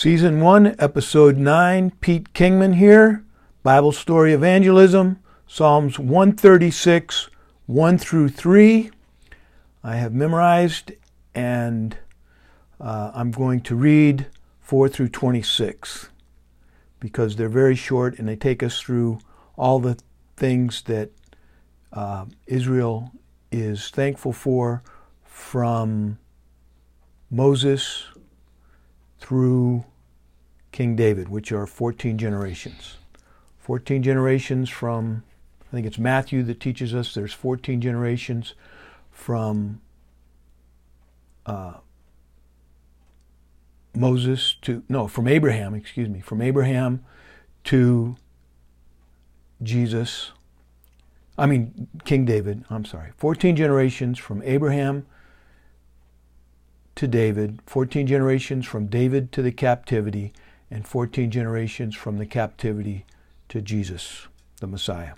Season 1, Episode 9, Pete Kingman here, Bible Story Evangelism, Psalms 136, 1 through 3. I have memorized and uh, I'm going to read 4 through 26 because they're very short and they take us through all the things that uh, Israel is thankful for from Moses through King David, which are 14 generations. 14 generations from, I think it's Matthew that teaches us there's 14 generations from uh, Moses to, no, from Abraham, excuse me, from Abraham to Jesus. I mean, King David, I'm sorry. 14 generations from Abraham to David, 14 generations from David to the captivity, and 14 generations from the captivity to Jesus, the Messiah.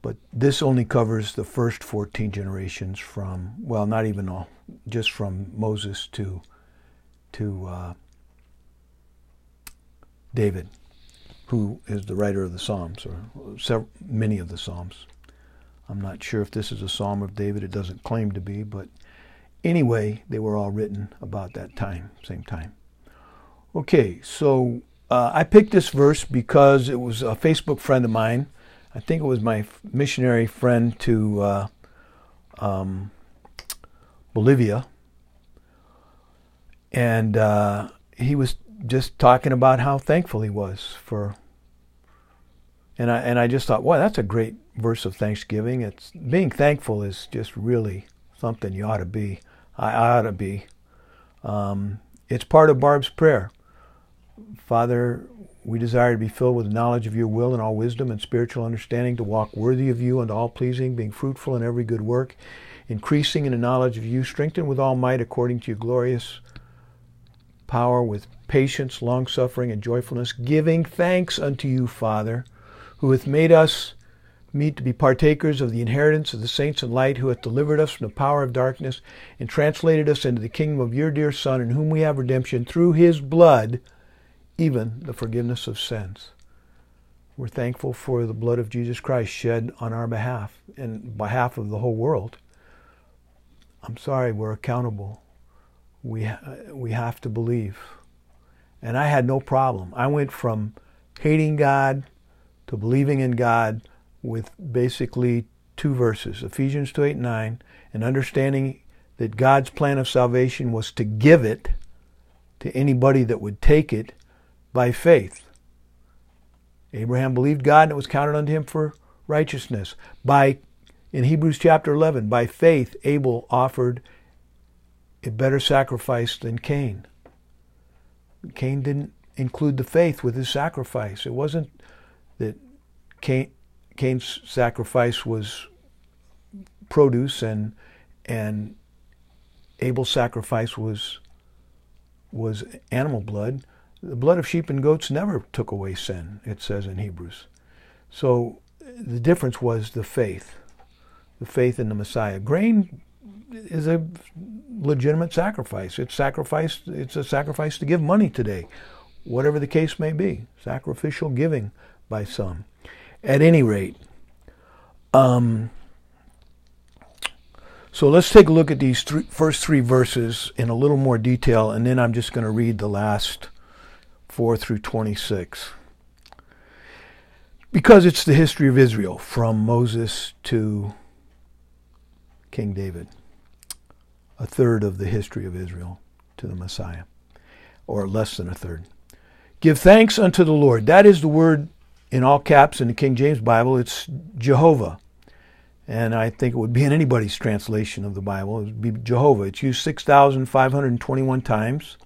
But this only covers the first 14 generations from, well, not even all, just from Moses to, to uh, David, who is the writer of the Psalms, or several, many of the Psalms. I'm not sure if this is a Psalm of David. It doesn't claim to be, but anyway, they were all written about that time, same time. Okay, so uh, I picked this verse because it was a Facebook friend of mine. I think it was my missionary friend to uh, um, Bolivia. And uh, he was just talking about how thankful he was for. And I, and I just thought, wow, that's a great verse of thanksgiving. It's being thankful is just really something you ought to be. I ought to be. Um, it's part of Barb's prayer. Father, we desire to be filled with knowledge of your will and all wisdom and spiritual understanding, to walk worthy of you and all pleasing, being fruitful in every good work, increasing in the knowledge of you, strengthened with all might according to your glorious power, with patience, long suffering, and joyfulness, giving thanks unto you, Father, who hath made us meet to be partakers of the inheritance of the saints in light, who hath delivered us from the power of darkness and translated us into the kingdom of your dear Son, in whom we have redemption through his blood even the forgiveness of sins. We're thankful for the blood of Jesus Christ shed on our behalf and behalf of the whole world. I'm sorry, we're accountable. We, we have to believe. And I had no problem. I went from hating God to believing in God with basically two verses Ephesians 2 8 and 9, and understanding that God's plan of salvation was to give it to anybody that would take it by faith. Abraham believed God and it was counted unto him for righteousness. By in Hebrews chapter 11, by faith Abel offered a better sacrifice than Cain. Cain didn't include the faith with his sacrifice. It wasn't that Cain, Cain's sacrifice was produce and and Abel's sacrifice was was animal blood. The blood of sheep and goats never took away sin, it says in Hebrews. So the difference was the faith, the faith in the Messiah. Grain is a legitimate sacrifice. It's sacrifice. It's a sacrifice to give money today, whatever the case may be. Sacrificial giving by some. At any rate, um, so let's take a look at these three, first three verses in a little more detail, and then I'm just going to read the last 4 through 26. Because it's the history of Israel from Moses to King David, a third of the history of Israel to the Messiah, or less than a third. Give thanks unto the Lord. That is the word in all caps in the King James Bible. It's Jehovah. And I think it would be in anybody's translation of the Bible. It would be Jehovah. It's used 6,521 times.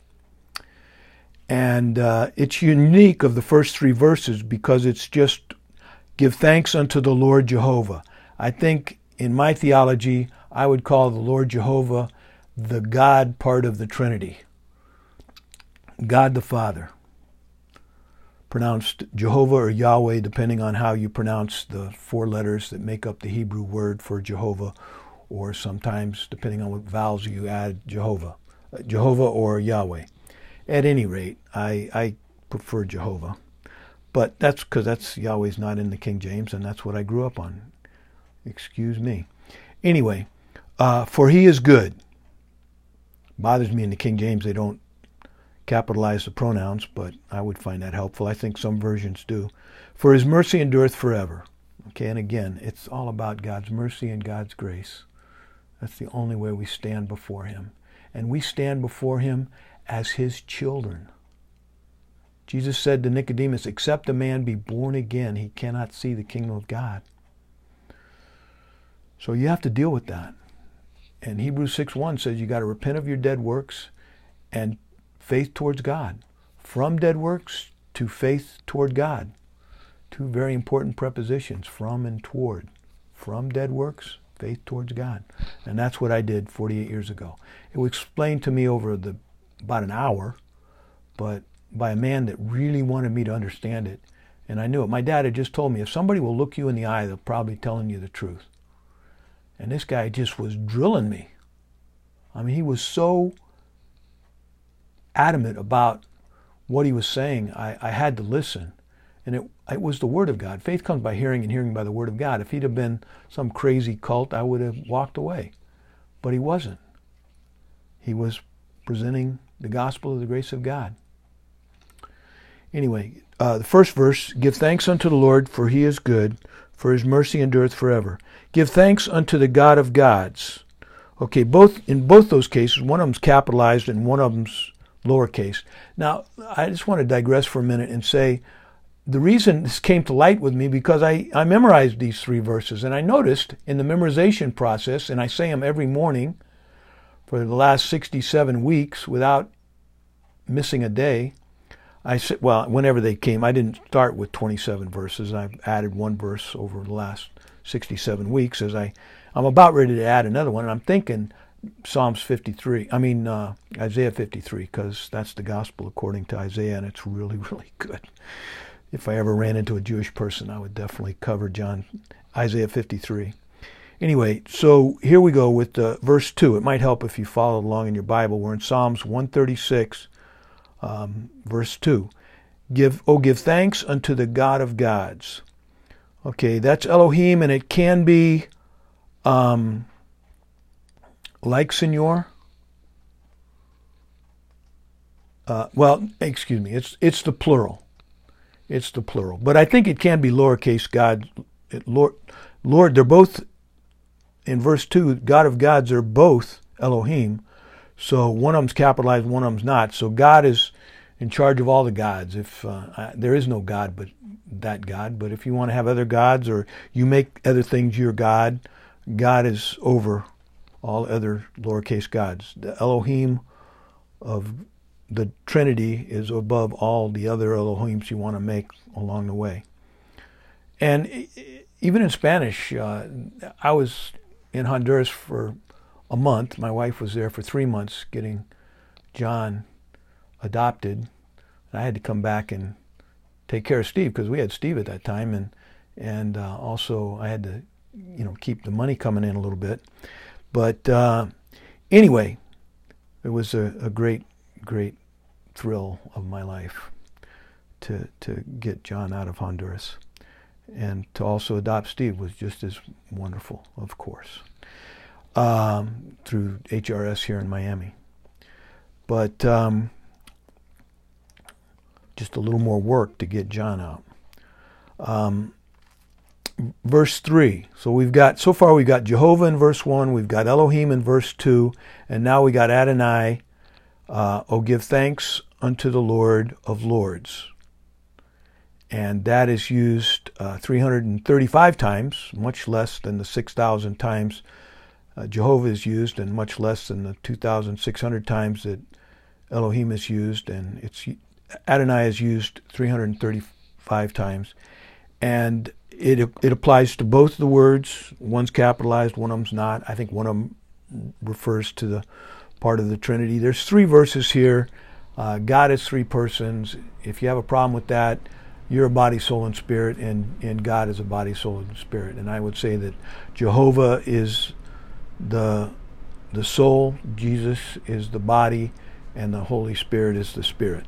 And uh, it's unique of the first three verses because it's just give thanks unto the Lord Jehovah. I think in my theology, I would call the Lord Jehovah the God part of the Trinity. God the Father. Pronounced Jehovah or Yahweh, depending on how you pronounce the four letters that make up the Hebrew word for Jehovah, or sometimes, depending on what vowels you add, Jehovah. Jehovah or Yahweh. At any rate, I, I prefer Jehovah. But that's because that's Yahweh's not in the King James, and that's what I grew up on. Excuse me. Anyway, uh, for he is good. Bothers me in the King James they don't capitalize the pronouns, but I would find that helpful. I think some versions do. For his mercy endureth forever. Okay, and again, it's all about God's mercy and God's grace. That's the only way we stand before him. And we stand before him as his children. Jesus said to Nicodemus, Except a man be born again, he cannot see the kingdom of God. So you have to deal with that. And Hebrews 6.1 says you got to repent of your dead works and faith towards God. From dead works to faith toward God. Two very important prepositions, from and toward. From dead works, faith towards God. And that's what I did 48 years ago. It was explained to me over the about an hour, but by a man that really wanted me to understand it. And I knew it. My dad had just told me if somebody will look you in the eye, they're probably telling you the truth. And this guy just was drilling me. I mean, he was so adamant about what he was saying. I, I had to listen. And it, it was the Word of God. Faith comes by hearing and hearing by the Word of God. If he'd have been some crazy cult, I would have walked away. But he wasn't. He was presenting the gospel of the grace of God. Anyway, uh, the first verse Give thanks unto the Lord, for he is good, for his mercy endureth forever. Give thanks unto the God of gods. Okay, both in both those cases, one of them's capitalized and one of them's lowercase. Now, I just want to digress for a minute and say the reason this came to light with me because I, I memorized these three verses and I noticed in the memorization process, and I say them every morning for the last 67 weeks without missing a day. I said, well, whenever they came, I didn't start with 27 verses. I've added one verse over the last 67 weeks as I, I'm about ready to add another one. And I'm thinking Psalms 53, I mean uh, Isaiah 53, because that's the gospel according to Isaiah, and it's really, really good. If I ever ran into a Jewish person, I would definitely cover John Isaiah 53. Anyway, so here we go with uh, verse 2. It might help if you follow along in your Bible. We're in Psalms 136, um, verse 2. Give, oh, give thanks unto the God of gods. Okay, that's Elohim, and it can be um, like Senor. Uh, well, excuse me, it's it's the plural. It's the plural, but I think it can be lowercase God. Lord, Lord, they're both in verse two. God of gods are both Elohim, so one of them's capitalized, one of them's not. So God is in charge of all the gods. If uh, there is no God but that God, but if you want to have other gods or you make other things your God, God is over all other lowercase gods. The Elohim of the Trinity is above all the other Elohims you want to make along the way. And even in Spanish, uh, I was in Honduras for a month. My wife was there for three months getting John adopted. And I had to come back and take care of Steve because we had Steve at that time, and and uh, also I had to, you know, keep the money coming in a little bit. But uh, anyway, it was a, a great, great thrill of my life to to get John out of Honduras, and to also adopt Steve was just as wonderful, of course, um, through HRS here in Miami. But um, just a little more work to get John out. Um, verse 3. So we've got, so far we've got Jehovah in verse 1, we've got Elohim in verse 2, and now we got Adonai. Uh, oh, give thanks unto the Lord of Lords. And that is used uh, 335 times, much less than the 6,000 times uh, Jehovah is used, and much less than the 2,600 times that Elohim is used. And it's Adonai is used 335 times. And it, it applies to both the words. One's capitalized, one of them's not. I think one of them refers to the part of the Trinity. There's three verses here. Uh, God is three persons. If you have a problem with that, you're a body, soul, and spirit, and, and God is a body, soul, and spirit. And I would say that Jehovah is the the soul, Jesus is the body, and the Holy Spirit is the Spirit.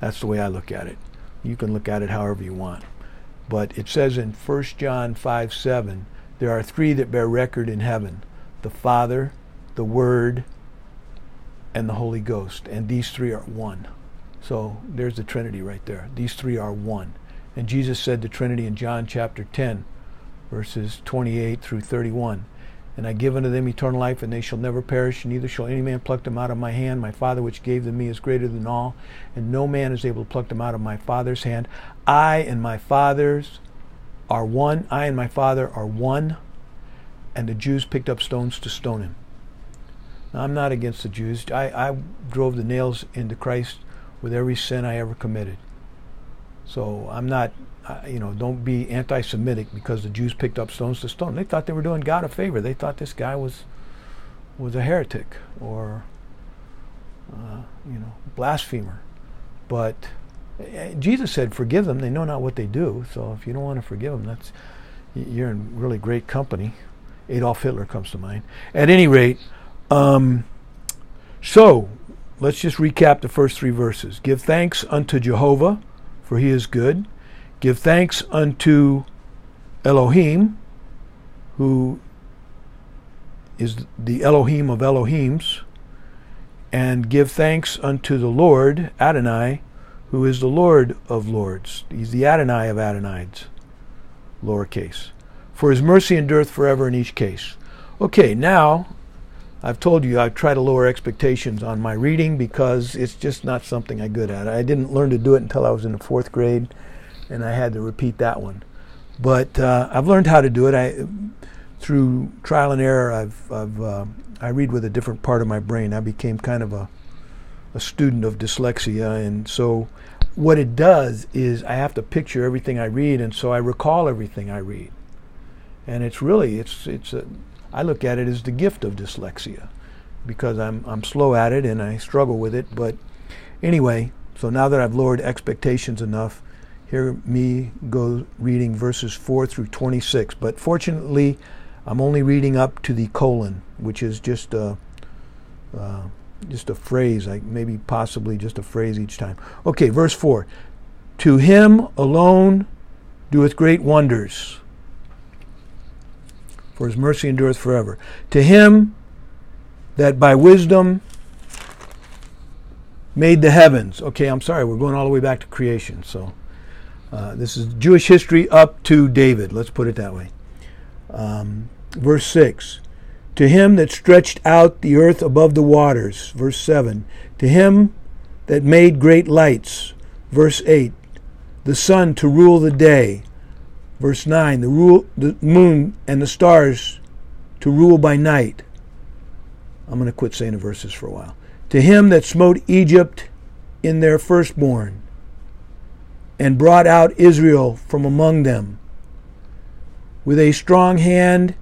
That's the way I look at it. You can look at it however you want. But it says in 1 John 5 7, there are three that bear record in heaven the Father, the Word, and the Holy Ghost. And these three are one. So there's the Trinity right there. These three are one. And Jesus said the Trinity in John chapter 10, verses 28 through 31. And I give unto them eternal life, and they shall never perish, neither shall any man pluck them out of my hand. My Father which gave them me is greater than all, and no man is able to pluck them out of my Father's hand. I and my Father's are one. I and my Father are one. And the Jews picked up stones to stone him. Now, I'm not against the Jews. I, I drove the nails into Christ with every sin I ever committed. So I'm not, you know, don't be anti-Semitic because the Jews picked up stones to stone. They thought they were doing God a favor. They thought this guy was was a heretic or, uh, you know, blasphemer. But eh, Jesus said, "Forgive them; they know not what they do." So if you don't want to forgive them, that's you're in really great company. Adolf Hitler comes to mind. At any rate, um, so let's just recap the first three verses. Give thanks unto Jehovah for he is good. Give thanks unto Elohim, who is the Elohim of Elohims, and give thanks unto the Lord, Adonai, who is the Lord of lords. He's the Adonai of Adonaids, lowercase. For his mercy endureth forever in each case. Okay, now I've told you I try to lower expectations on my reading because it's just not something I'm good at. I didn't learn to do it until I was in the fourth grade, and I had to repeat that one. But uh, I've learned how to do it. I through trial and error. I've, I've uh, I read with a different part of my brain. I became kind of a a student of dyslexia, and so what it does is I have to picture everything I read, and so I recall everything I read. And it's really it's it's a I look at it as the gift of dyslexia because I'm, I'm slow at it and I struggle with it. But anyway, so now that I've lowered expectations enough, here me go reading verses 4 through 26. But fortunately, I'm only reading up to the colon, which is just a, uh, just a phrase, like maybe possibly just a phrase each time. Okay, verse 4. To him alone doeth great wonders for his mercy endureth forever. To him that by wisdom made the heavens. Okay, I'm sorry, we're going all the way back to creation. So uh, this is Jewish history up to David. Let's put it that way. Um, verse 6 To him that stretched out the earth above the waters. Verse 7 To him that made great lights. Verse 8 The sun to rule the day Verse 9 the, rule, the moon and the stars to rule by night. I'm going to quit saying the verses for a while. To him that smote Egypt in their firstborn and brought out Israel from among them with a strong hand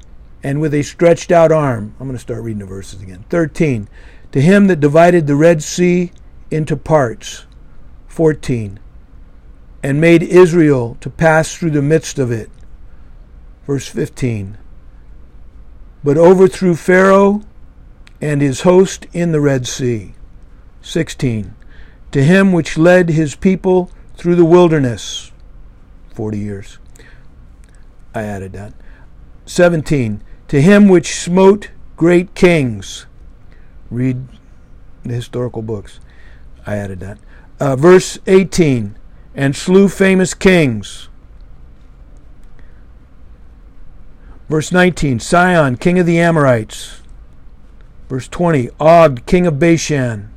and with a stretched out arm. I'm going to start reading the verses again. 13. To him that divided the Red Sea into parts. 14 and made Israel to pass through the midst of it. Verse 15. But overthrew Pharaoh and his host in the Red Sea. 16. To him which led his people through the wilderness. 40 years. I added that. 17. To him which smote great kings. Read the historical books. I added that. Uh, verse 18 and slew famous kings. Verse 19 Sihon, king of the Amorites. Verse 20 Og, king of Bashan.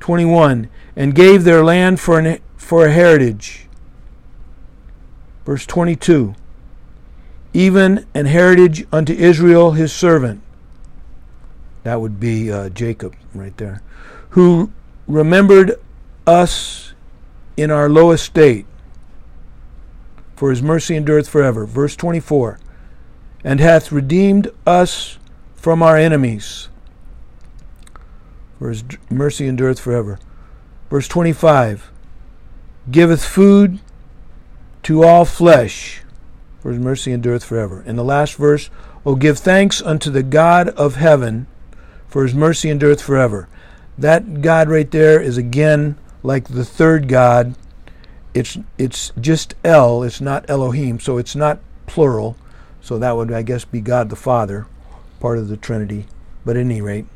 21 And gave their land for, an, for a heritage. Verse 22 Even an heritage unto Israel his servant. That would be uh, Jacob right there. Who remembered us in our low estate, for his mercy endureth forever. Verse 24 And hath redeemed us from our enemies, for his mercy endureth forever. Verse 25 Giveth food to all flesh, for his mercy endureth forever. In the last verse, O give thanks unto the God of heaven, for his mercy endureth forever. that God right there is again like the third God. It's it's just El. It's not Elohim. So it's not plural. So that would, I guess, be God the Father, part of the Trinity. But at any rate,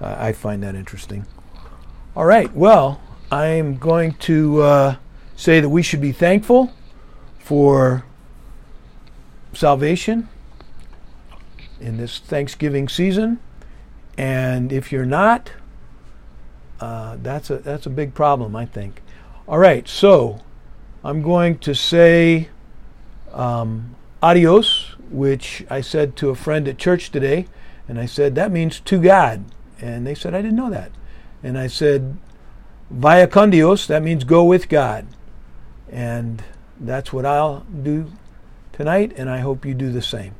uh, I find that interesting. All right. Well, I'm going to uh, say that we should be thankful for salvation in this Thanksgiving season. And if you're not, uh, that's a that's a big problem, I think. All right, so I'm going to say um, adios, which I said to a friend at church today, and I said that means to God, and they said I didn't know that, and I said vaya con Dios, that means go with God, and that's what I'll do tonight, and I hope you do the same.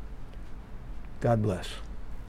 God bless.